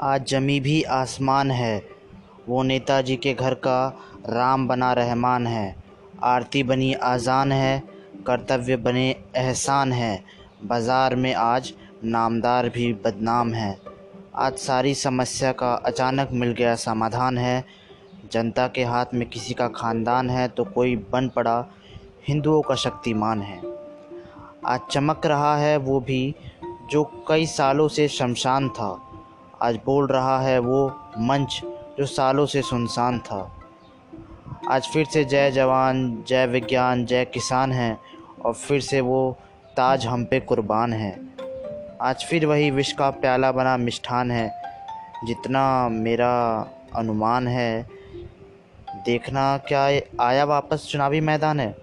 आज जमी भी आसमान है। वो नेताजी के घर का राम बना रहमान है। आरती बनी आज़ान है, कर्तव्य बने एहसान है। बाज़ार में आज नामदार भी बदनाम है। आज सारी समस्या का अचानक मिल गया समाधान है। जनता के हाथ में किसी का ख़ानदान है तो कोई बन पड़ा हिंदुओं का शक्तिमान है। आज चमक रहा है वो भी जो कई सालों से शमशान था। आज बोल रहा है वो मंच जो सालों से सुनसान था। आज फिर से जय जवान, जय विज्ञान, जय किसान है और फिर से वो ताज हम पे कुर्बान है। आज फिर वही विश्व का प्याला बना मिष्ठान है, जितना मेरा अनुमान है। देखना क्या आया वापस चुनावी मैदान है?